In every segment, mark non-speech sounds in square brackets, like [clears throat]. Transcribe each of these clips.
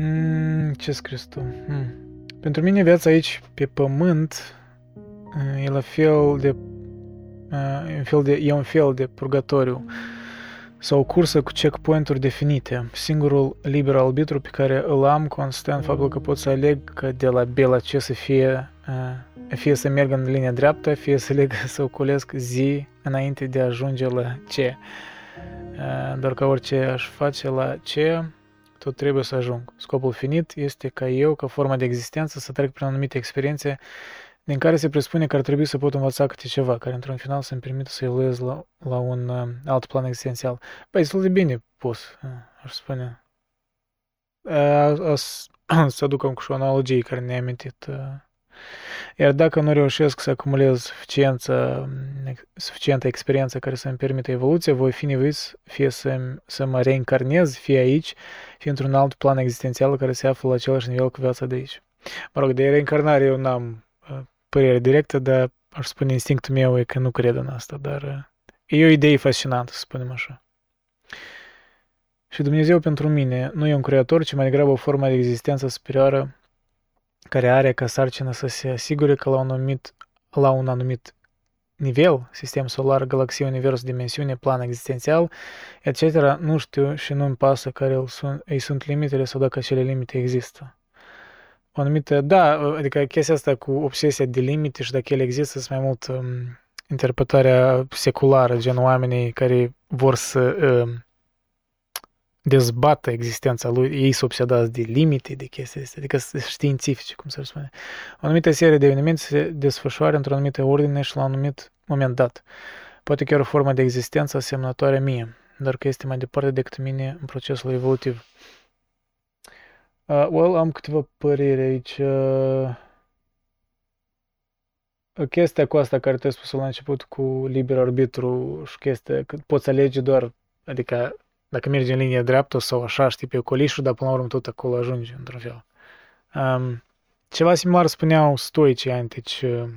Mm, ce scris tu? Mm. Pentru mine viața aici pe pământ uh, e la fel de, uh, un fel de e un fel de purgatoriu sau o cursă cu checkpoint-uri definite. Singurul liber arbitru pe care îl am constant faptul că pot să aleg că de la B la C să fie uh, fie să merg în linia dreaptă, fie să aleg [laughs] să oculesc zi înainte de a ajunge la C. Uh, doar că orice aș face la C, tot trebuie să ajung. Scopul finit este ca eu, ca forma de existență, să trec prin anumite experiențe din care se presupune că ar trebui să pot învăța câte ceva, care într-un final să-mi permită să evoluez la, la un uh, alt plan existențial. Băi, destul de bine pus, uh, aș spune. Uh, [clears throat] să aduc cu o analogie care ne-a amintit. Uh, iar dacă nu reușesc să acumulez suficiență, suficientă experiență care să-mi permită evoluția, voi fi nevoit fie să, să mă reîncarnez, fie aici, fie într-un alt plan existențial care se află la același nivel cu viața de aici. Mă rog, de reîncarnare eu n-am uh, părere directă, dar aș spune instinctul meu e că nu cred în asta, dar uh, e o idee fascinantă, să spunem așa. Și Dumnezeu pentru mine nu e un creator, ci mai degrabă o formă de existență superioară care are ca sarcină să se asigure că la un anumit, la un anumit nivel, sistem solar, galaxie, univers, dimensiune, plan existențial, etc., nu știu și nu-mi pasă care îi sunt, îi sunt limitele sau dacă acele limite există. O anumită, da, adică chestia asta cu obsesia de limite și dacă ele există, sunt mai mult um, interpretarea seculară, gen oamenii care vor să um, dezbată existența lui, ei sunt obsedați de limite, de chestii astea, adică științifice, cum să spune. O anumită serie de evenimente se desfășoară într-o anumită ordine și la un anumit moment dat. Poate chiar o formă de existență asemănătoare mie, dar că este mai departe decât mine în procesul evolutiv. Uh, well, am câteva păreri aici. Uh, chestia cu asta care te-ai spus la început cu liber arbitru și chestia că poți alege doar, adică dacă mergi în linie dreaptă sau așa, știi, pe ocolișul, dar până la urmă tot acolo ajungi, într-un fel. Um, ceva similar spuneau stoicii antici. Uh,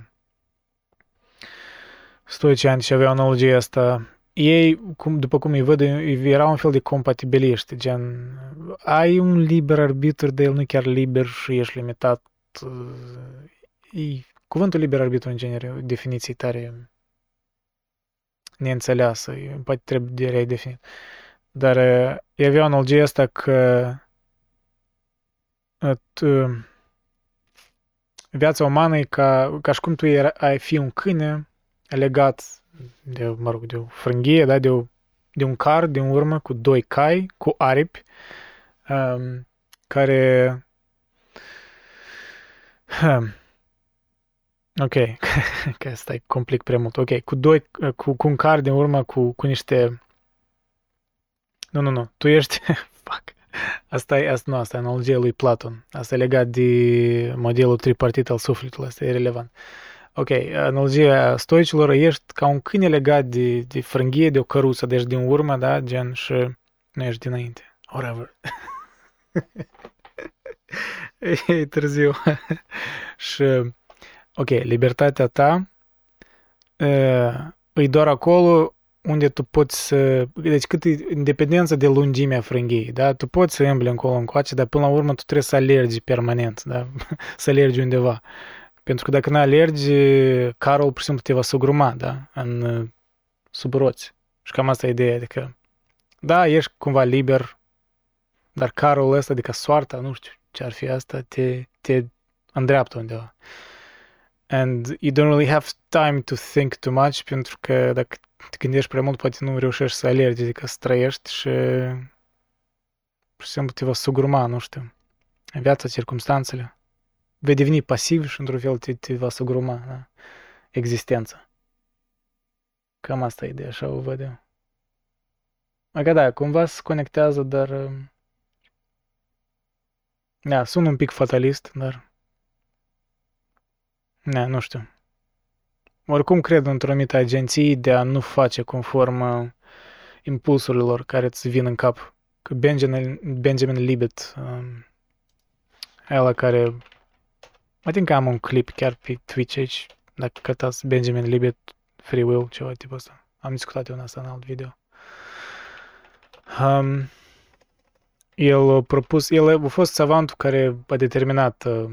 stoicii antici aveau analogia asta. Ei, cum, după cum îi văd, erau un fel de compatibiliști, gen, ai un liber arbitru, dar el nu chiar liber și ești limitat. Uh, e, cuvântul liber arbitru, în genere, o definiție tare neînțeleasă, poate trebuie de redefinit. Uh, dar e avea analogia asta că viața umană e ca, ca și cum tu ai fi un câine legat de, mă rog, de o frânghie, da, de, o, de un car din urmă cu doi cai, cu aripi, um, care um, Ok, [laughs] că asta e complic prea mult. Ok, cu doi, cu, cu un car din urmă cu, cu niște nu, nu, nu. Tu ești... [laughs] Fuck. Asta e, asta, nu, asta e analogia lui Platon. Asta e legat de modelul tripartit al sufletului. Asta e relevant. Ok, analogia stoicilor, ești ca un câine legat de, de frânghie, de o căruță, deci din urmă, da, gen, și nu ești dinainte. Whatever. [laughs] e târziu. [laughs] și, ok, libertatea ta e doar acolo unde tu poți să... Deci cât e independență de lungimea frânghiei, da? Tu poți să îmbli încolo încoace, dar până la urmă tu trebuie să alergi permanent, da? [laughs] să alergi undeva. Pentru că dacă nu alergi, carul pur și simplu te va sugruma, da? În sub roți. Și cam asta e ideea, adică da, ești cumva liber, dar carul ăsta, adică soarta, nu știu ce ar fi asta, te, te îndreaptă undeva. And you don't really have time to think too much, pentru că dacă te gândești prea mult, poate nu reușești să alergi, adică să trăiești și pur și simplu te va sugruma, nu știu, viața, circumstanțele. Vei deveni pasiv și într-un fel te, te va sugruma da? existența. Cam asta e ideea, așa o văd eu. Adică da, cumva se conectează, dar... Um, da, sun un pic fatalist, dar... Da, nu știu. Oricum cred într-o anumită agenție de a nu face conform uh, impulsurilor care îți vin în cap. Că Benjamin, Benjamin Libet, um, ăla care... Mă tin că am un clip chiar pe Twitch aici, dacă cătați Benjamin Libet Free Will, ceva tipul ăsta. Am discutat eu în asta în alt video. Um, El a propus, el a fost savantul care a determinat uh,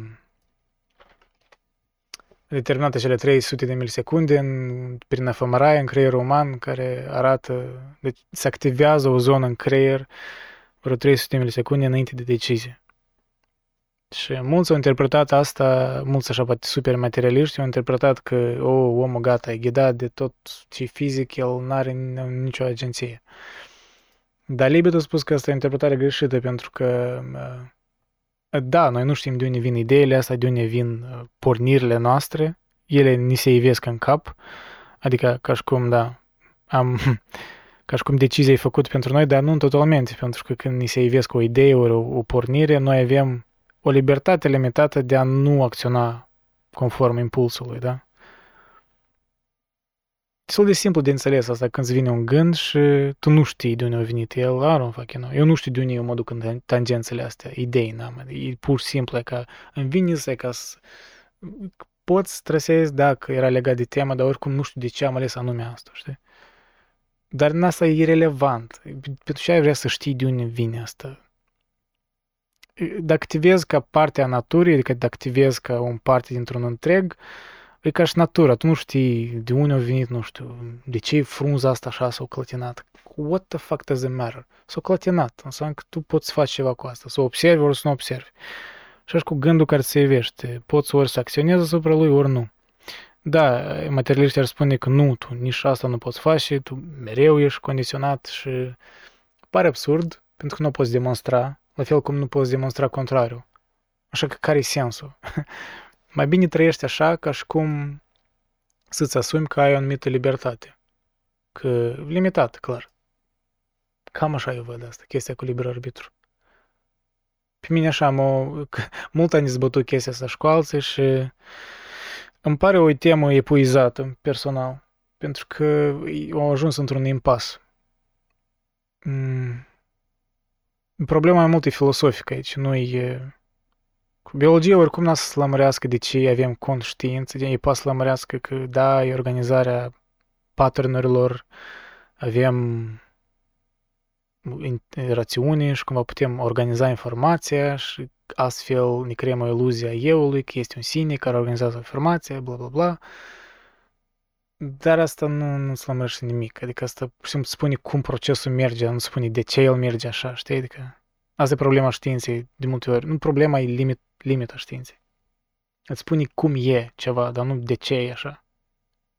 a determinat acele 300 de milisecunde în, prin efămăraie în creierul uman care arată, deci se activează o zonă în creier vreo 300 de milisecunde înainte de decizie. Și mulți au interpretat asta, mulți așa poate super materialiști, au interpretat că o, omul gata, e ghidat de tot ce fizic, el nu are nicio agenție. Dar Libet a spus că asta e o interpretare greșită pentru că da, noi nu știm de unde vin ideile astea, de unde vin pornirile noastre, ele ni se ivesc în cap, adică ca și cum, da, am, [laughs] ca și cum decizia e făcută pentru noi, dar nu totalmente, pentru că când ni se ivesc o idee, o, o pornire, noi avem o libertate limitată de a nu acționa conform impulsului, da? Destul de simplu de înțeles asta când îți vine un gând și tu nu știi de unde a venit el, I don't fucking know. Eu nu știu de unde eu mă duc în tangențele astea, idei n-am, e pur și simplu ca îmi vine să ca să poți trăsezi dacă era legat de tema, dar oricum nu știu de ce am ales anume asta, știi? Dar în asta e irrelevant. Pentru ce ai vrea să știi de unde vine asta? Dacă activezi ca parte a naturii, adică dacă activezi ca un parte dintr-un întreg, e ca și natura. Tu nu știi de unde a venit, nu știu, de ce frunza asta așa s-a clătinat. What the fuck does it matter? S-a clătinat. Înseamnă că tu poți face ceva cu asta. Să observi ori să nu observi. Și așa cu gândul care se ivește. Poți ori să acționezi asupra lui, ori nu. Da, materialiștii ar spune că nu, tu nici asta nu poți face, tu mereu ești condiționat și pare absurd, pentru că nu poți demonstra, la fel cum nu poți demonstra contrariul. Așa că care e sensul? [laughs] Mai bine trăiești așa ca și cum să-ți asumi că ai o anumită libertate. Că limitat, clar. Cam așa eu văd asta, chestia cu liber arbitru. Pe mine așa, mă, mult am zbătut chestia asta și cu alții și îmi pare o temă epuizată, personal, pentru că au ajuns într-un impas. Mm. Problema mai mult e filosofică aici, nu e... Cu biologia oricum n-a să lămărească de ce avem conștiință, ei poate să lămărească că da, e organizarea patternurilor, avem rațiune și cumva putem organiza informația și astfel ne creăm o iluzie a euului, că este un sine care organizează informația, bla bla bla. Dar asta nu, nu slămărește nimic. Adică asta pur și simplu spune cum procesul merge, nu spune de ce el merge așa, știi? Adică asta e problema științei de multe ori. Nu problema e limit, limita științei. Îți spune cum e ceva, dar nu de ce e așa.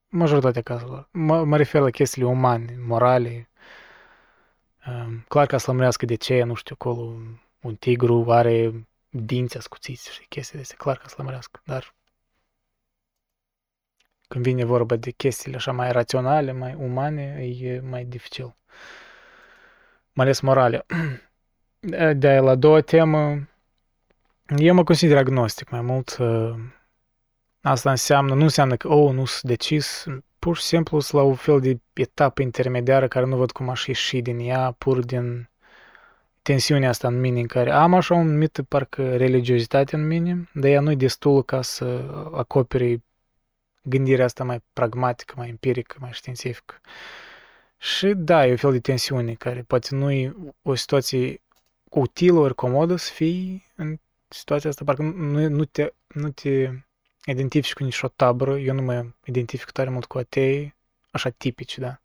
Majoritatea cazurilor. Mă, mă refer la chestiile umane, morale. Um, clar că să lămurească de ce, nu știu, acolo un tigru are dinți ascuțiți și chestii de astea, clar că să lămurească, dar când vine vorba de chestiile așa mai raționale, mai umane, e mai dificil. Mai ales morale. [clears throat] De la două temă, eu mă consider agnostic mai mult. Asta înseamnă, nu înseamnă că, oh, nu sunt decis, pur și simplu sunt la un fel de etapă intermediară care nu văd cum aș ieși din ea, pur din tensiunea asta în mine, în care am așa un mit, parcă religiozitate în mine, dar ea nu-i destul ca să acopere gândirea asta mai pragmatică, mai empirică, mai științifică. Și da, e un fel de tensiune care poate nu e o situație utilă ori comodă să fii în situația asta, parcă nu, nu, te, nu te identifici cu nici o tabără, eu nu mă identific tare mult cu atei, așa tipici, da,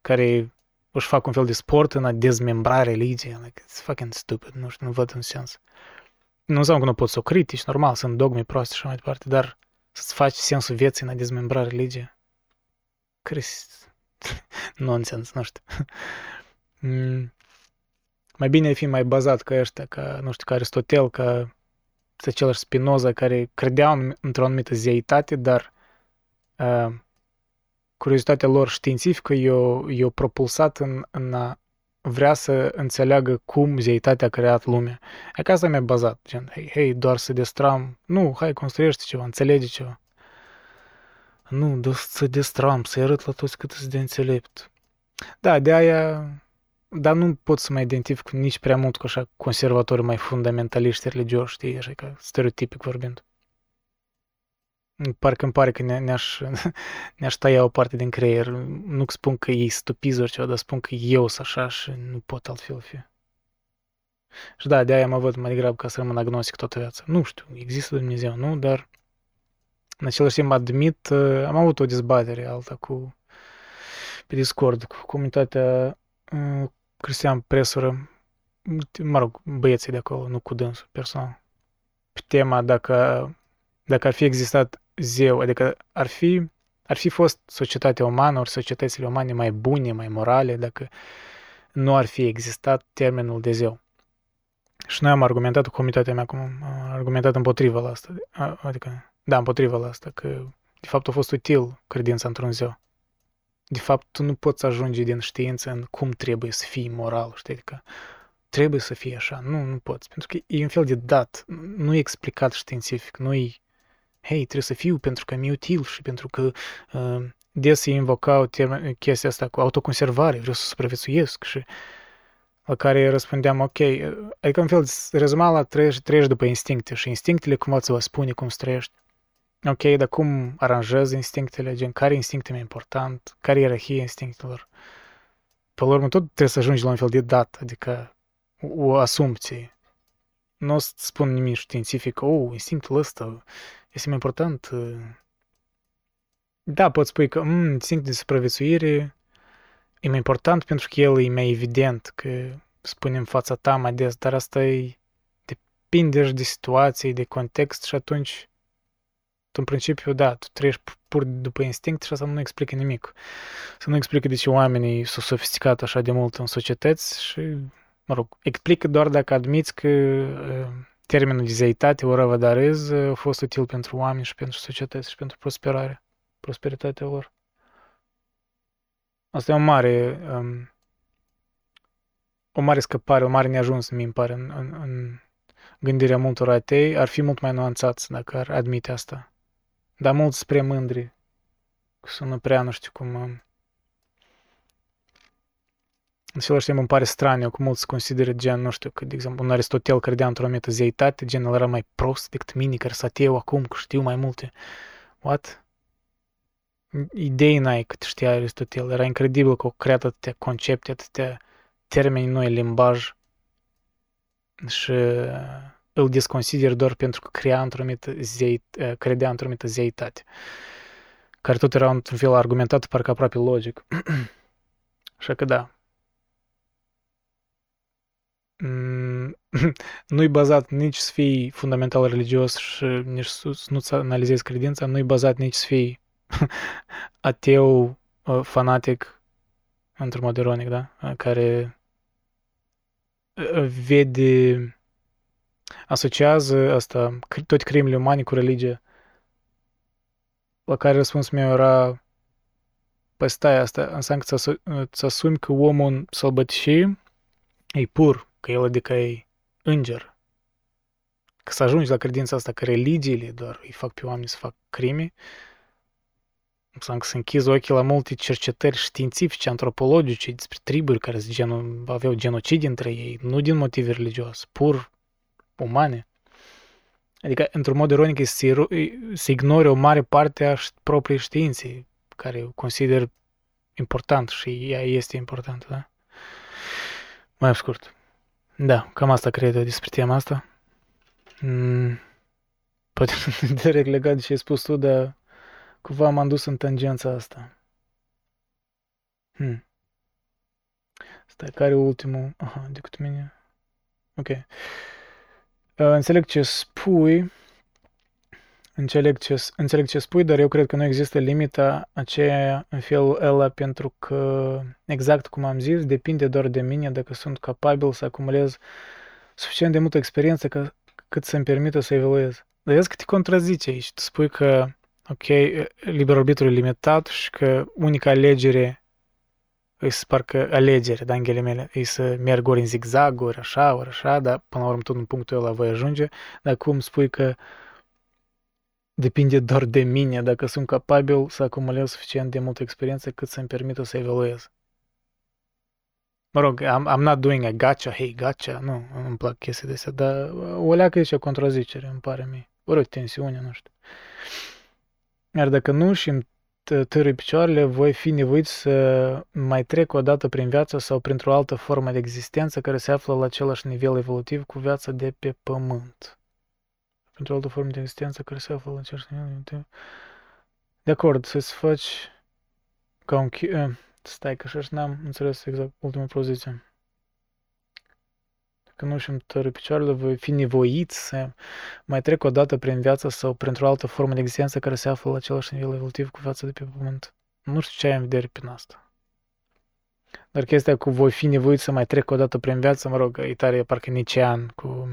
care își fac un fel de sport în a dezmembra religia, like, it's fucking stupid, nu știu, nu văd un sens. Nu înseamnă că nu poți să o critici, normal, sunt dogme proaste și mai departe, dar să-ți faci sensul vieții în a dezmembra religia. Crist. Nonsens, nu știu. mm. Mai bine ai fi mai bazat ca ăștia, ca, nu știu, ca Aristotel, ca același Spinoza, care credeau într-o anumită zeitate, dar uh, curiozitatea lor științifică i-a propulsat în, în a vrea să înțeleagă cum zeitatea a creat lumea. E ca asta mi-a bazat, gen, hei, hei, doar să destram. Nu, hai, construiește ceva, înțelege ceva. Nu, doar să destram, să-i arăt la toți cât de înțelept. Da, de aia, dar nu pot să mă identific nici prea mult cu așa conservatori mai fundamentaliști religioși, știi, așa ca stereotipic vorbind. Parcă îmi pare că ne, ne-aș, [laughs] ne-aș tăia o parte din creier. Nu spun că ei stupizi ceva, dar spun că eu sunt așa și nu pot altfel fi. Și da, de-aia mă văd mai degrabă ca să rămân agnostic toată viața. Nu știu, există Dumnezeu, nu? Dar în același timp admit, uh, am avut o dezbatere alta cu pe Discord cu comunitatea uh, Cristian Presură, mă rog, băieții de acolo, nu cu dânsul personal, pe tema dacă, dacă ar fi existat zeu, adică ar fi, ar fi fost societatea umană, ori societățile umane mai bune, mai morale, dacă nu ar fi existat termenul de zeu. Și noi am argumentat cu comunitatea mea, cum am argumentat împotriva la asta, adică, da, împotriva la asta, că de fapt a fost util credința într-un zeu. De fapt, tu nu poți ajunge din știință în cum trebuie să fii moral, știi, adică trebuie să fie așa. Nu, nu poți, pentru că e un fel de dat, nu e explicat științific, nu e, hei, trebuie să fiu pentru că mi-e util și pentru că uh, des se invocau termen, chestia asta cu autoconservare, vreau să supraviețuiesc. Și la care răspundeam, ok, adică în fel, rezuma la trăiești, trăiești după instincte și instinctele cumva ți vă spune cum să trăiești. Ok, dar cum aranjez instinctele, gen, care instinct e mai important, care e ierarhia instinctelor. Pe la urmă, tot trebuie să ajungi la un fel de dat, adică o asumție. Nu o să spun nimic științific, oh, instinctul ăsta este mai important. Da, pot spui că mm, instinctul de supraviețuire e mai important pentru că el e mai evident, că spunem fața ta mai des, dar asta e depinde de situație, de context și atunci în principiu, da, tu trăiești pur după instinct și asta nu explică nimic. Să nu explică de ce oamenii s-au sofisticat așa de mult în societăți și, mă rog, explică doar dacă admiți că termenul de zeitate, o răvădarez, a fost util pentru oameni și pentru societăți și pentru prosperare, prosperitatea lor. Asta e o mare, um, o mare scăpare, o mare neajuns, mi pare, în, în, în gândirea multor atei, ar fi mult mai nuanțați dacă ar admite asta. Dar mulți spre mândri. Sună prea, nu știu cum... În același timp îmi pare straniu că mulți consideră gen, nu știu, că, de exemplu, un Aristotel credea într-o anumită zeitate, gen, el era mai prost decât mine, care să eu acum, că știu mai multe. What? Idei n-ai cât știa Aristotel. Era incredibil că au creat atâtea concepte, atâtea termeni noi, limbaj. Și îl desconsider doar pentru că crea într-o mită zei, eh, credea într-o mită zeitate, care tot era într-un fel argumentat parcă aproape logic. [clears throat] Așa că da. Mm, [laughs] nu-i bazat nici să fii fundamental religios și nici să nu-ți analizezi credința, nu-i bazat nici să fii [laughs] ateu, eh, fanatic, într-un mod ironic, da? Care eh, vede asociază asta, toate crimele umane cu religie. La care răspunsul meu era, păi stai, asta înseamnă că îți asumi că omul în sălbăticie e pur, că el adică e înger. Că să ajungi la credința asta că religiile doar îi fac pe oameni să fac crime, înseamnă că să închizi ochii la multe cercetări științifice, antropologice despre triburi care genu- aveau genocid între ei, nu din motive religios, pur umane. Adică, într-un mod ironic, să, să ignore o mare parte a propriei științe, care o consider important și ea este importantă, da? Mai scurt. Da, cam asta cred eu despre tema asta. Mm, poate [laughs] direct legat de ce ai spus tu, dar cumva m-am dus în tangența asta. Hmm. Stai, care e ultimul? Aha, decât mine. Ok. Înțeleg ce spui, înțeleg ce, înțeleg ce spui, dar eu cred că nu există limita aceea în felul ăla pentru că, exact cum am zis, depinde doar de mine dacă sunt capabil să acumulez suficient de multă experiență ca, cât să-mi permită să evoluez. Dar vezi că te contrazice aici. Tu spui că, ok, liber arbitru e limitat și că unica alegere îi să parcă alegere, da, în ghilimele, îi să merg ori în zigzag, ori așa, ori așa, dar până la urmă tot în punctul ăla voi ajunge, dar cum spui că depinde doar de mine dacă sunt capabil să acumulez suficient de multă experiență cât să-mi permită să evaluez. Mă rog, I'm, I'm not doing a gotcha, hey, gotcha, nu, nu-mi plac chestii de astea, dar o leacă e și o contrazicere, îmi pare mie. Ori o tensiune, nu știu. Iar dacă nu și îmi târâi picioarele, voi fi nevoit să mai trec o dată prin viață sau printr-o altă formă de existență care se află la același nivel evolutiv cu viața de pe pământ. Printr-o altă formă de existență care se află la același nivel evolutiv. De acord, să-ți faci ca un... Eh, stai că așa n-am înțeles exact ultima propoziție că nu și-mi tără picioarele, voi fi nevoit să mai trec o dată prin viață sau printr-o altă formă de existență care se află la același nivel evolutiv cu viața de pe pământ. Nu știu ce ai în vedere prin asta. Dar chestia cu voi fi nevoit să mai trec o dată prin viață, mă rog, e tare, parcă an cu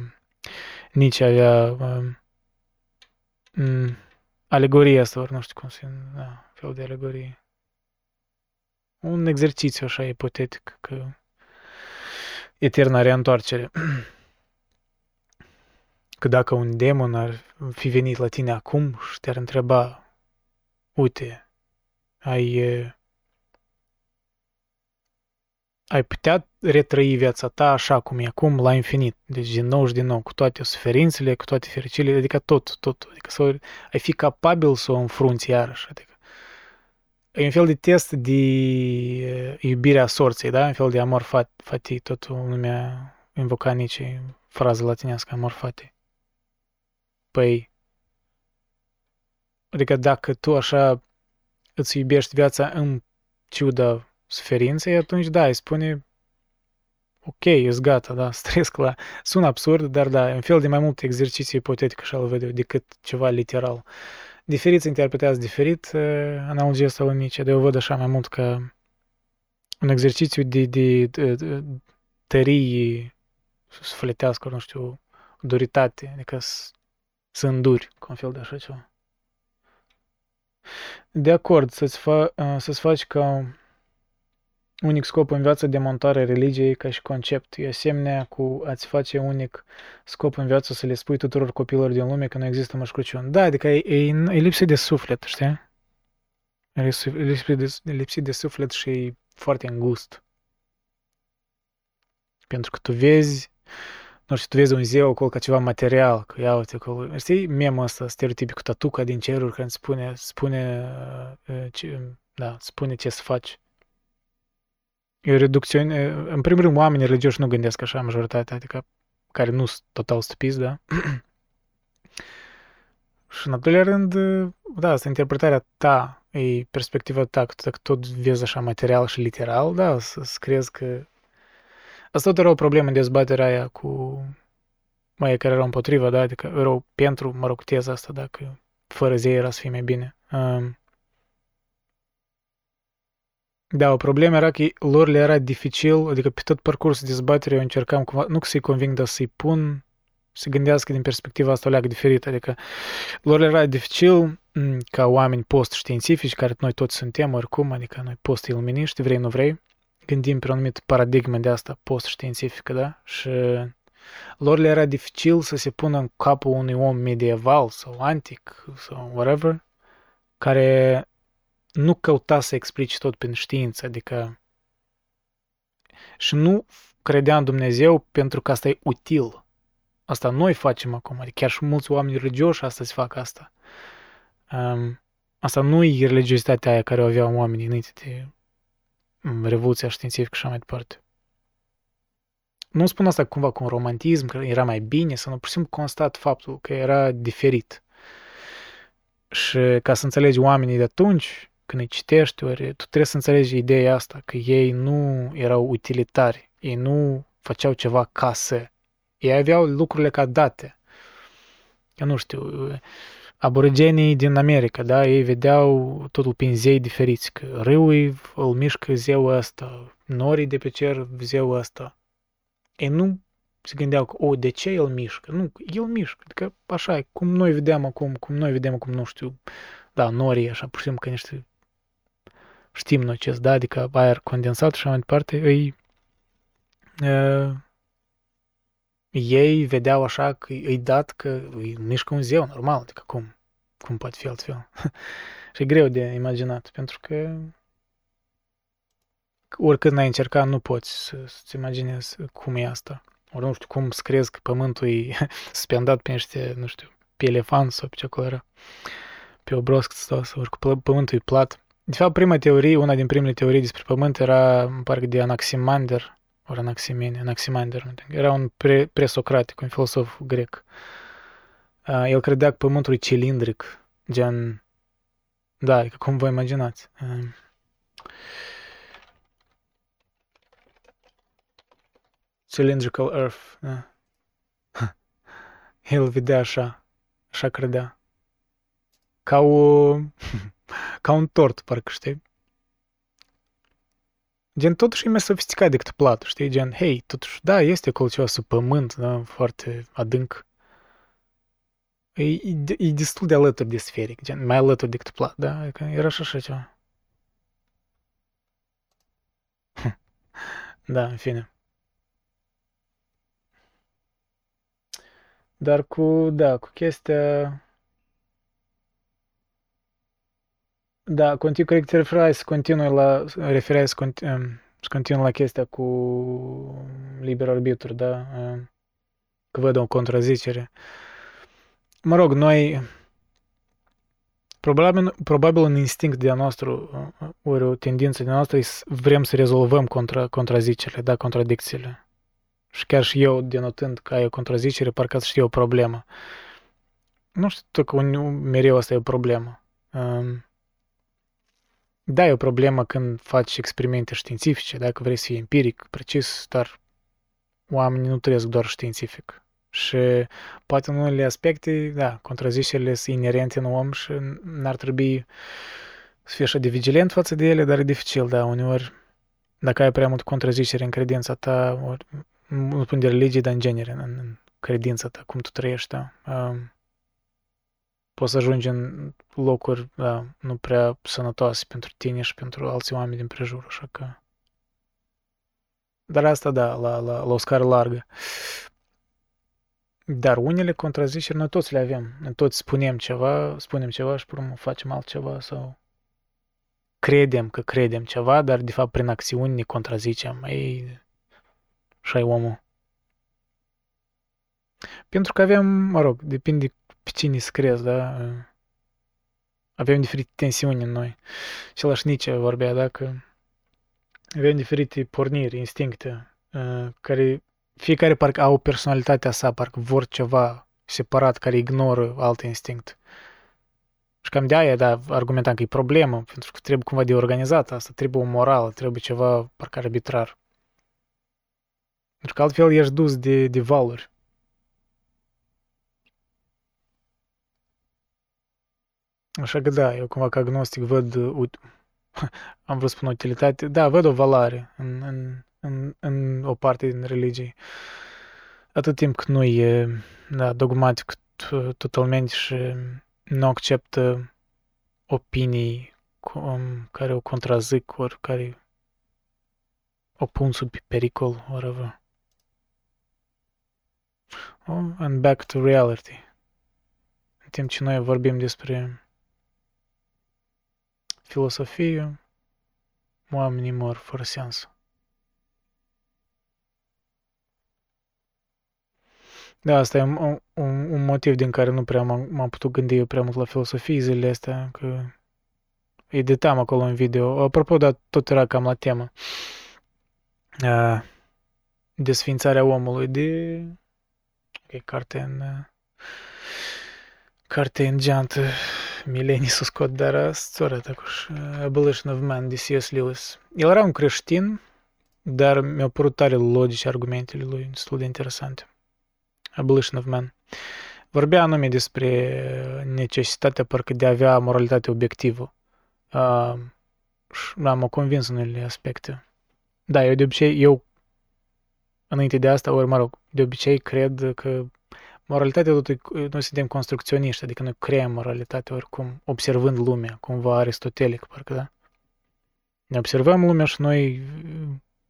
nici avea um, um, alegoria asta, ori nu știu cum se da, fel de alegorie. Un exercițiu așa ipotetic, că eterna reîntoarcere. [clears throat] Că dacă un demon ar fi venit la tine acum și te-ar întreba, uite, ai, ai putea retrăi viața ta așa cum e acum, la infinit. Deci din nou și din nou, cu toate suferințele, cu toate fericirile, adică tot, tot. Adică să ai fi capabil să o înfrunți iarăși. Adică E un fel de test de iubirea sorții, da? Un fel de amor fat, fati, tot lumea invoca nici frază latinească, amor fati. Păi, adică dacă tu așa îți iubești viața în ciuda suferinței, atunci da, îi spune ok, ești gata, da, [laughs] stresc la... Sună absurd, dar da, un fel de mai mult exercițiu ipotetic așa îl văd decât ceva literal. Uh, diferiți interpretează diferit analogia asta lui Nietzsche, dar eu văd așa mai mult ca un exercițiu de, de, de, de tărie sufletească, nu știu, duritate, adică să, să înduri, cu un fel de așa ceva. De acord, să-ți, fa, să-ți faci ca unic scop în viață demontarea religiei ca și concept. E asemenea cu a-ți face unic scop în viață să le spui tuturor copilor din lume că nu există Moș Crăciun. Da, adică e, e, e lipsit de suflet, știi? E lipsit de, e lipsit de suflet și e foarte îngust. Pentru că tu vezi, nu știu, tu vezi un zeu acolo ca ceva material, că ia uite acolo. Știi memul ăsta stereotipic cu tatuca din ceruri care îți spune, spune, uh, ce, da, spune ce să faci. E reducțiune, în primul rând, oamenii religioși nu gândesc așa, majoritatea, adică care nu sunt total stupiți, da? [clears throat] și în al doilea rând, da, asta interpretarea ta, e perspectiva ta, că dacă tot vezi așa material și literal, da, să-ți crezi că... Asta tot era o problemă în dezbaterea aia cu mai care erau împotriva, da, adică erau pentru, mă rog, teza asta, dacă fără zei era să fie mai bine. Um, da, o problemă era că lor le era dificil, adică pe tot parcursul dezbaterii eu încercam cumva, nu că să-i conving, dar să-i pun, să gândească din perspectiva asta o leagă diferită, adică lor le era dificil ca oameni post-științifici, care noi toți suntem oricum, adică noi post-iluminiști, vrei, nu vrei, gândim pe o anumită paradigmă de asta post-științifică, da? Și lor le era dificil să se pună în capul unui om medieval sau antic sau whatever, care nu căuta să explici tot prin știință, adică și nu credea în Dumnezeu pentru că asta e util. Asta noi facem acum, adică chiar și mulți oameni religioși astăzi fac asta. Um, asta nu e religiozitatea aia care o aveau oamenii înainte de um, Revoluția științifică și așa mai departe. Nu spun asta cumva cu un romantism, că era mai bine, să nu pur și simplu constat faptul că era diferit. Și ca să înțelegi oamenii de atunci, când îi citești, ori tu trebuie să înțelegi ideea asta, că ei nu erau utilitari, ei nu făceau ceva ca să. Ei aveau lucrurile ca date. Eu nu știu, aborigenii din America, da, ei vedeau totul prin zei diferiți, că râul îl mișcă zeul ăsta, norii de pe cer zeul ăsta. Ei nu se gândeau că, o, de ce el mișcă? Nu, el mișcă, adică așa e, cum noi vedem acum, cum noi vedem acum, nu știu, da, norii, așa, pur și simplu, ca niște știm noi ce da, adică aer condensat și așa mai departe, îi, uh, ei vedeau așa că îi dat că îi mișcă un zeu normal, adică cum, cum poate fi altfel. [laughs] și e greu de imaginat, pentru că oricât n-ai încercat, nu poți să, să-ți imaginezi cum e asta. Ori nu știu cum să crezi că pământul e [laughs] suspendat pe niște, nu știu, pe elefant sau pe ce acolo era, pe obrosc sau, sau ori că pământul e plat De fapt, prima teorie, una din primele teorii despre Pământ era, parcă de Anaximander, ori Anaximene, Anaximander, era un pre, presocratic, un filosof grec. Uh, el credea că Pământul e cilindric, gen, da, e cum vă imaginați. Uh, cylindrical Earth, da. [laughs] El vedea așa, așa credea. Ca o... [laughs] ca un tort, parcă știi. Gen, totuși e mai sofisticat decât platul, știi? Gen, hei, totuși, da, este acolo ceva sub pământ, da, foarte adânc. E, e, e destul de alături de sferic, gen, mai alături decât plat, da? Adică era și așa ceva. [laughs] da, în fine. Dar cu, da, cu chestia... Da, continu, cred că te referai să continui la, referai să, continui, să continui la chestia cu liber arbitru, da? Că văd o contrazicere. Mă rog, noi, probabil, probabil un instinct de-a nostru, ori o tendință de-a noastră, vrem să rezolvăm contra, contrazicerile, da, contradicțiile. Și chiar și eu, denotând că ai o contrazicere, parcă știu o problemă. Nu știu că mereu asta e o problemă. Da, e o problemă când faci experimente științifice, dacă vrei să fii empiric, precis, dar oamenii nu trăiesc doar științific. Și poate în unele aspecte, da, contrazicerile sunt inerente în om și n-ar trebui să fii așa de vigilent față de ele, dar e dificil, da, uneori, dacă ai prea mult contrazicere în credința ta, ori, nu spun de religie, dar în genere, în, în credința ta, cum tu trăiești, da. Um, poți să ajungi în locuri da, nu prea sănătoase pentru tine și pentru alții oameni din prejur, așa că... Dar asta, da, la, la, la o scară largă. Dar unele contraziceri noi toți le avem. Noi toți spunem ceva, spunem ceva și pur urmă facem altceva sau credem că credem ceva, dar de fapt prin acțiuni ne contrazicem. Ei, și ai omul. Pentru că avem, mă rog, depinde pe cine screzi, da? Avem diferite tensiuni în noi. Același Nietzsche vorbea, da, că avem diferite porniri, instincte, care fiecare parcă au personalitatea sa, parcă vor ceva separat care ignoră alt instinct. Și cam de aia, da, argumentam că e problemă, pentru că trebuie cumva de organizat asta, trebuie o morală, trebuie ceva parcă arbitrar. Pentru că altfel ești dus de, de valuri. Așa că da, eu cumva ca agnostic văd, ut- [laughs] am vrut să spun utilitate, da, văd o valoare în, în, în, în o parte din religie. Atât timp cât nu e da, dogmatic totalmente și nu acceptă opinii cum, care o contrazic, ori care o pun sub pericol, whatever. Oh, and back to reality. În timp ce noi vorbim despre filosofie, oamenii mor fără sens. Da, asta e un, un, un motiv din care nu prea m-am, m-am putut gândi eu prea mult la filosofie zilele astea, că editam acolo un video. Apropo, dar tot era cam la temă. Uh, desfințarea omului de... E carte în... Carte în geantă milenii s-a scot, dar sora tacuș, bălâșnă v man de si slilus. El era un creștin, dar mi-au părut tare logice argumentele lui, interesante. Bălâșnă. Vorbea anume despre necesitatea parcă de a avea moralitate obiectivă. Uh, și m-am convins în unele aspecte. Da, eu de obicei, eu înainte de asta, ori mă rog, de obicei cred că moralitatea totul, noi suntem construcționiști, adică noi creăm moralitatea oricum, observând lumea, cumva aristotelic, parcă, da? Ne observăm lumea și noi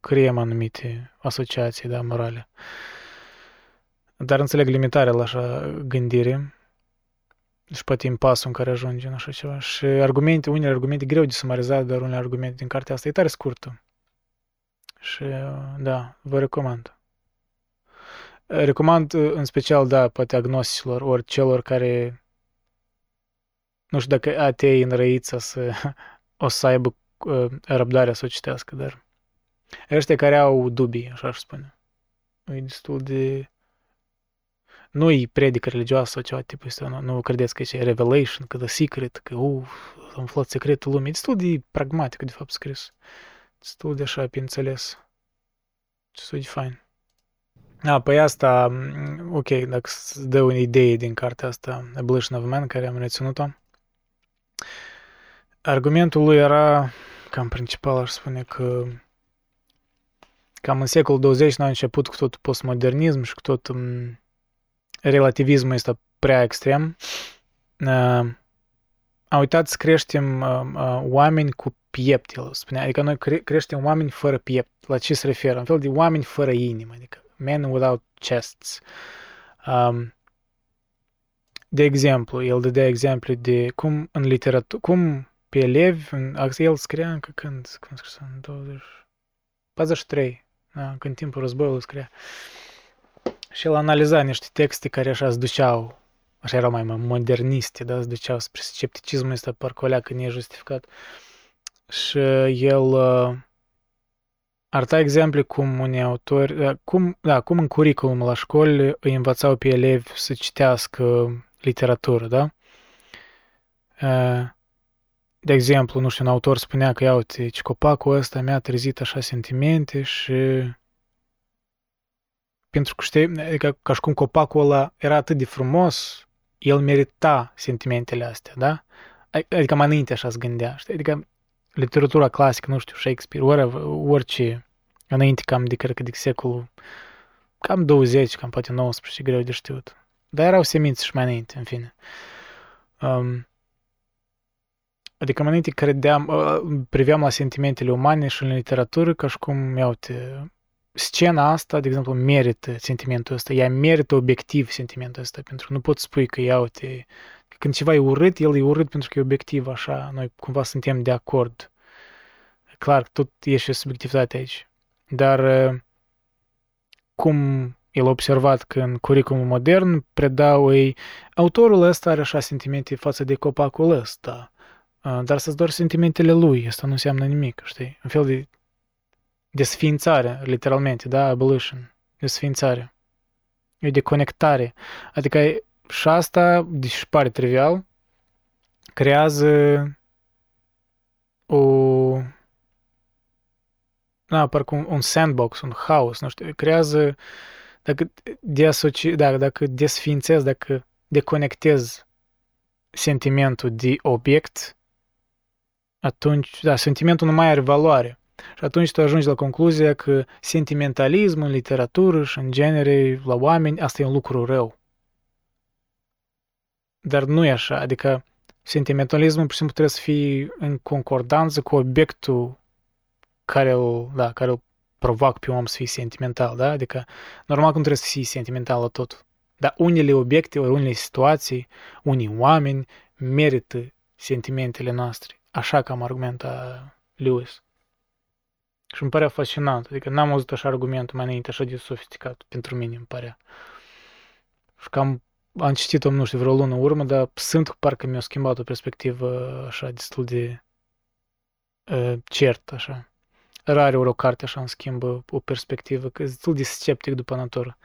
creăm anumite asociații, da, morale. Dar înțeleg limitarea la așa gândire și poate impasul în care ajunge în așa ceva. Și argumente, unele argumente greu de sumarizat, dar unele argumente din cartea asta e tare scurtă. Și da, vă recomand. Recomand în special, da, poate agnosticilor, ori celor care nu știu dacă atei înrăiți să [laughs] o să aibă uh, răbdarea să o citească, dar ăștia care au dubii, așa aș spune. E destul de... Nu-i predică religioasă sau ceva tipul ăsta, nu, nu credeți că e revelation, că the secret, că uf, am aflat secretul lumii. E destul de pragmatic, de fapt, scris. Destul de așa, pe înțeles. Destul de fain. A, păi asta, ok, dacă îți dă o idee din cartea asta, Abolition of Man, care am reținut-o, argumentul lui era, cam principal, aș spune că cam în secolul 20 n-a început cu tot postmodernism și cu tot um, relativismul ăsta prea extrem. Uh, a uitat să creștem uh, uh, oameni cu piept, el spunea. Adică noi cre- creștem oameni fără piept. La ce se referă? Un fel de oameni fără inimă. Adică men without chests. Um, de exemplu, el dădea exemple de cum în literatură, cum pe elevi, în, el scria încă când, cum scris, în 20, 43, da, când timpul războiului scria. Și el analiza niște texte care așa îți duceau, așa erau mai moderniste, da, îți duceau spre scepticismul ăsta, parcă o leacă nejustificat. Și el uh, arăta exemple cum unii autori, da, cum, da, cum în curriculum la școli îi învățau pe elevi să citească literatură, da? Uh, de exemplu, nu știu, un autor spunea că, ia uite, copacul ăsta mi-a trezit așa sentimente și pentru că știi, adică ca și cum copacul ăla era atât de frumos, el merita sentimentele astea, da? Adică mai înainte așa se gândea, știi? Adică literatura clasică, nu știu, Shakespeare, whatever, orice, înainte cam de, cred că de secolul, cam 20, cam poate 19, greu de știut. Dar erau semințe și mai înainte, în fine. Um, Adică mai înainte credeam, uh, priveam la sentimentele umane și în literatură ca și cum, iau uite, scena asta, de exemplu, merită sentimentul ăsta, ea merită obiectiv sentimentul ăsta, pentru că nu pot spui că, iau uite, când ceva e urât, el e urât pentru că e obiectiv, așa, noi cumva suntem de acord. Clar, tot e și subiectivitate aici. Dar uh, cum el a observat că în curriculumul modern predau ei, autorul ăsta are așa sentimente față de copacul ăsta dar să-ți doar sentimentele lui, asta nu înseamnă nimic, știi? Un fel de desființare, literalmente, da, abolition, desființare. E de conectare. Adică și asta, deși pare trivial, creează o da, parcă un, un sandbox, un haos, nu știu, creează dacă deasoci, da, dacă desfințez, dacă deconectez sentimentul de obiect, atunci, da, sentimentul nu mai are valoare. Și atunci tu ajungi la concluzia că sentimentalismul în literatură și în genere la oameni, asta e un lucru rău. Dar nu e așa, adică sentimentalismul pur și simplu trebuie să fie în concordanță cu obiectul care îl, da, care îl provoacă pe om să fie sentimental, da? Adică normal că nu trebuie să fie sentimental la tot. Dar unele obiecte, ori unele situații, unii oameni merită sentimentele noastre așa cam argumenta Lewis. Și îmi părea fascinant. Adică n-am auzit așa argumentul mai înainte, așa de sofisticat pentru mine, îmi părea. Și cam am citit-o, nu știu, vreo lună urmă, dar sunt parcă mi-a schimbat o perspectivă așa destul de uh, cert, așa. Rare ori o carte așa îmi schimbă o perspectivă, că e destul de sceptic după natură.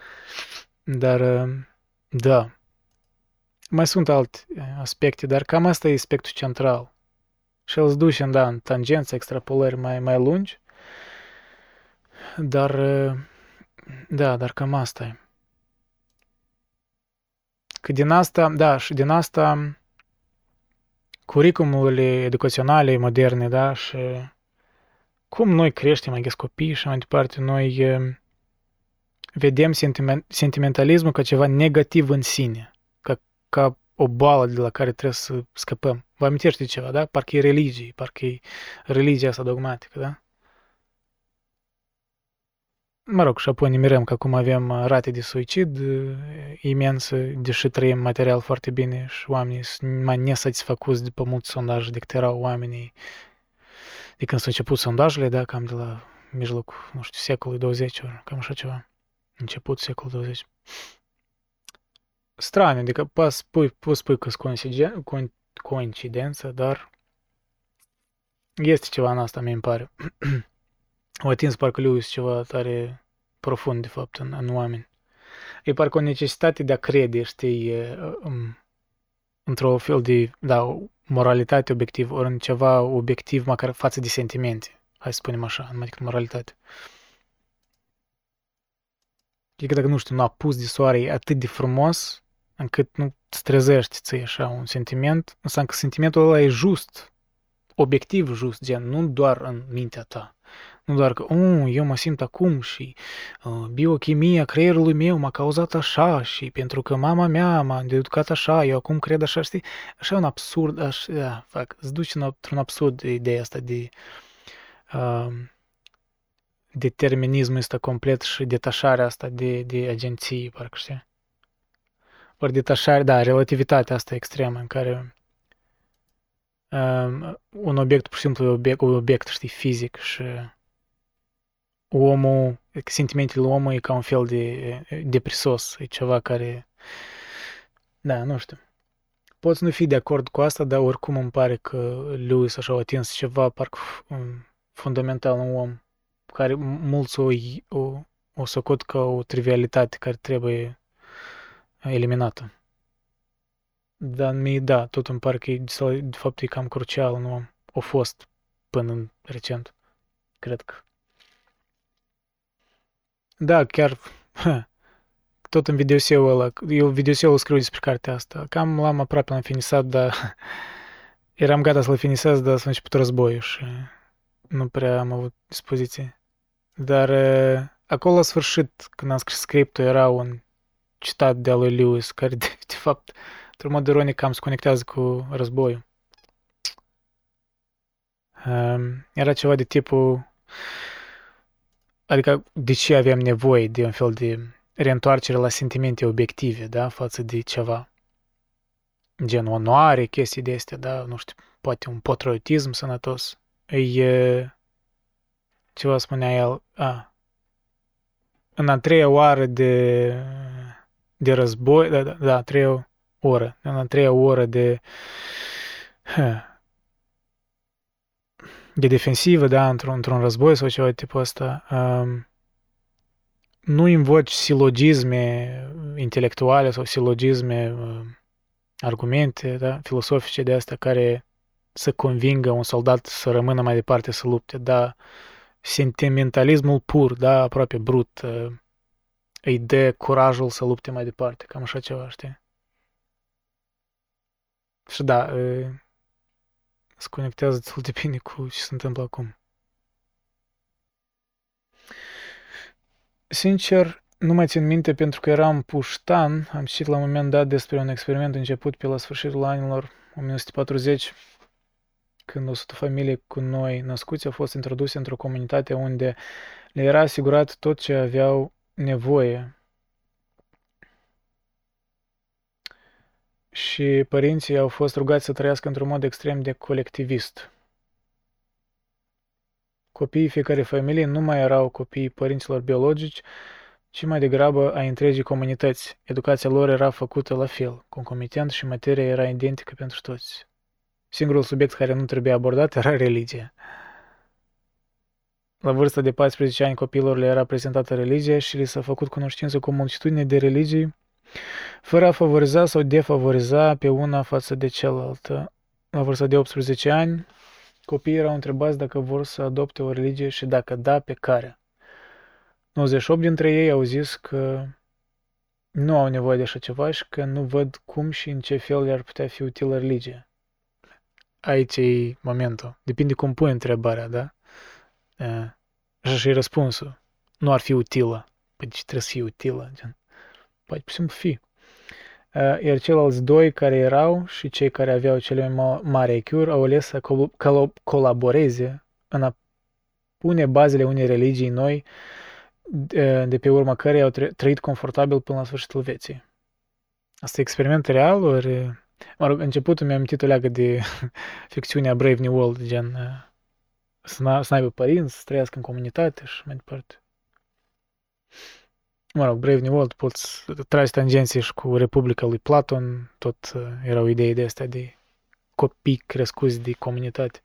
Dar, uh, da. Mai sunt alte aspecte, dar cam asta e aspectul central și el îți duce, da, în tangență, extrapolări mai, mai lungi, dar, da, dar cam asta e. Că din asta, da, și din asta curicumurile educaționale moderne, da, și cum noi creștem, mai copii și mai departe, noi vedem sentiment, sentimentalismul ca ceva negativ în sine, ca, ca o boală de la care trebuie să scăpăm. Vă amintește ceva, da? Parcă e religie, parcă e religia asta dogmatică, da? Mă rog, și apoi ne mirăm că acum avem rate de suicid imensă, deși trăim material foarte bine și oamenii sunt mai nesatisfăcuți după mulți sondaje decât erau oamenii de când s-au început sondajele, da, cam de la mijlocul, nu știu, secolului 20, cam așa ceva. Început secolul 20 strane, adică poți spui, poți spui că sunt coincidență, dar Este ceva în asta, mi pare. [clears throat] Au atins parcă Lewis ceva tare profund, de fapt, în, în oameni. E parcă o necesitate de a crede, știi, um, într-o fel de, da, moralitate obiectivă, ori în ceva obiectiv măcar față de sentimente. Hai să spunem așa, numai decât moralitate. Adică dacă, nu știu, un apus de soare e atât de frumos, încât nu îți trezești ți așa un sentiment, înseamnă că sentimentul ăla e just, obiectiv just, gen, nu doar în mintea ta. Nu doar că, oh, eu mă simt acum și uh, biochimia creierului meu m-a cauzat așa și pentru că mama mea m-a educat așa, eu acum cred așa, știi? Așa un absurd, așa, da, fac, îți duci într-un absurd ideea asta de uh, determinismul ăsta complet și detașarea asta de, de agenții, parcă știi? Ori detașare, da, relativitatea asta extremă în care um, un obiect pur și simplu e obiect, un obiect, știi, fizic și omul, sentimentele omului e ca un fel de depresos, e ceva care, da, nu știu. Poți nu fi de acord cu asta, dar oricum îmi pare că Lewis așa a atins ceva parcă fundamental în om, care mulți o, o, o socot ca o trivialitate care trebuie eliminată. Dar mie, da, tot îmi pare că e, de fapt e cam crucial în om. O fost până în recent. Cred că da, chiar tot în videoseul ăla, eu videoseul scriu despre cartea asta. Cam l-am aproape la finisat, dar [laughs] eram gata să-l finisez, dar s-a început războiul și nu prea am avut dispoziție. Dar acolo la sfârșit, când am scris scriptul, era un citat de al lui Lewis, care [laughs] de, de fapt, într-un mod ironic, cam se conectează cu războiul. Um, era ceva de tipul Adică de ce avem nevoie de un fel de reîntoarcere la sentimente obiective, da, față de ceva. Gen onoare, chestii de astea, da, nu știu, poate un patriotism sănătos. E, ceva spunea el, a, în a treia oară de, de război, da, da, da, a treia oră, în a treia oră de, de defensivă, da, într-un, într-un război sau ceva de tipul ăsta, um, nu invoci silogisme intelectuale sau silogisme, uh, argumente da, filosofice de astea care să convingă un soldat să rămână mai departe să lupte, dar sentimentalismul pur, da, aproape brut, uh, îi dă curajul să lupte mai departe, cam așa ceva, știi? Și da, uh, se conectează destul de bine cu ce se întâmplă acum. Sincer, nu mai țin minte pentru că eram puștan, am citit la un moment dat despre un experiment început pe la sfârșitul anilor 1940, când o sută familii cu noi născuți au fost introduse într-o comunitate unde le era asigurat tot ce aveau nevoie și părinții au fost rugați să trăiască într-un mod extrem de colectivist. Copiii fiecare familie nu mai erau copiii părinților biologici, ci mai degrabă a întregii comunități. Educația lor era făcută la fel, concomitent și materia era identică pentru toți. Singurul subiect care nu trebuia abordat era religia. La vârsta de 14 ani copiilor le era prezentată religia și li s-a făcut cunoștință cu o multitudine de religii fără a favoriza sau defavoriza pe una față de cealaltă. La vârsta de 18 ani, copiii erau întrebați dacă vor să adopte o religie și dacă da, pe care. 98 dintre ei au zis că nu au nevoie de așa ceva și că nu văd cum și în ce fel le-ar putea fi utilă religia. Aici e momentul. Depinde cum pui întrebarea, da? Așa și răspunsul. Nu ar fi utilă. Păi ce trebuie să fie utilă? Gen poate pur și simplu fi. Uh, iar ceilalți doi care erau și cei care aveau cele mai mari IQ au ales să col- colaboreze în a pune bazele unei religii noi uh, de pe urma care au trăit confortabil până la sfârșitul vieții. Asta e experiment real, ori... Mă rog, începutul mi-am amintit o leagă de [laughs] ficțiunea Brave New World, gen uh, să, să aibă părinți, să trăiască în comunitate și mai departe mă rog, Brave New World, poți tragi tangenții și cu Republica lui Platon, tot uh, erau idei de astea de copii crescuți de comunitate.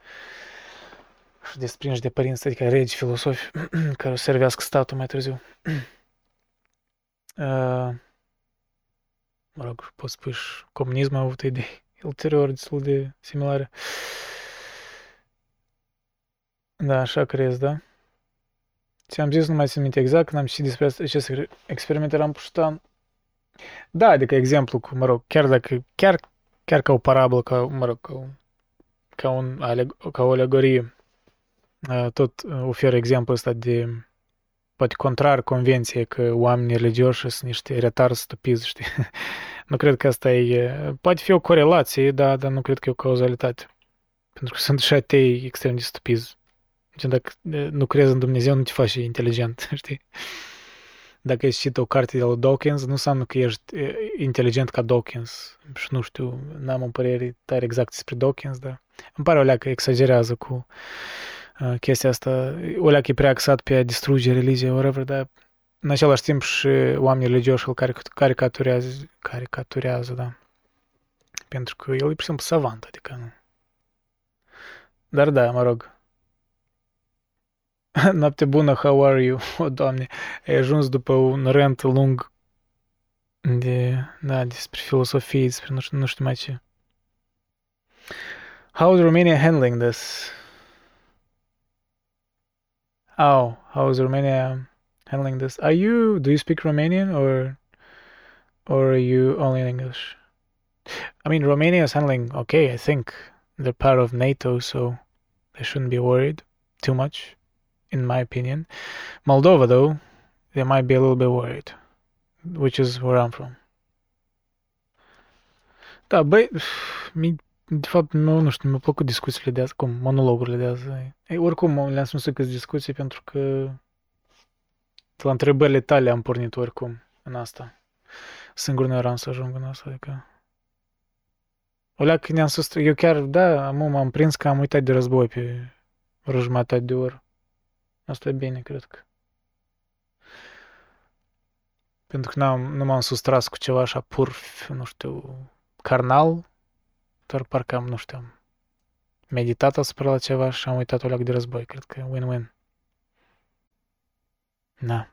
și desprinși de părinți, adică regi filosofi [clears throat] care o servească statul mai târziu. [clears throat] Uh, mă rog, pot spui și comunismul a avut idei ulterior destul de similare. Da, așa crezi, da? Ți-am zis, nu mai țin minte exact, când am citit despre acest experiment, eram puștan. Da, adică exemplu cu, mă rog, chiar dacă, chiar, chiar ca o parabolă, ca, mă rog, ca, un, ca, un, ca o alegorie, tot oferă exemplul ăsta de, poate contrar convenției că oamenii religioși sunt niște retari stupizi, știi? [laughs] nu cred că asta e, poate fi o corelație, da, dar nu cred că e o cauzalitate. Pentru că sunt și atei extrem de stupizi. Deci dacă nu crezi în Dumnezeu, nu te faci inteligent, [laughs] știi? Dacă ești citit o carte de la Dawkins, nu înseamnă că ești inteligent ca Dawkins. Și nu știu, n-am o părere tare exact despre Dawkins, dar îmi pare o leacă exagerează cu uh, chestia asta. O leacă e prea axat pe a distruge religia, whatever, dar în același timp și oamenii religioși îl caricaturează, caricaturează, da. Pentru că el e, pur și simplu, savant, adică nu. Dar da, mă rog, [laughs] How are you? O, Doamne, ai ajuns după un rent lung de, da, despre filosofie, despre nu. How is Romania handling this? How? How is Romania handling this? Are you, do you speak Romanian or, or are you only in English? I mean, Romania is handling okay, I think. They're part of NATO, so they shouldn't be worried too much. In my opinion. Moldova, though, they might be a little bit worried, which is where I'm from. Da, băi, [sighs] mi, de fapt, nu, nu știu, mi-au plăcut discuțiile de azi, cum, monologurile de azi. Ei, oricum, le-am spus că discuții pentru că de la întrebările tale am pornit oricum în asta. Singur nu eram să ajung în asta, adică... O leacă ne-am sus... Eu chiar, da, am, m-am prins că am uitat de război pe vreo jumătate de oră. Asta e bine, cred că. Pentru că n-am, nu m-am sustras cu ceva așa pur, nu știu, carnal, doar parcă am, nu știu, am meditat asupra la ceva și am uitat o leac de război. Cred că win-win. Da.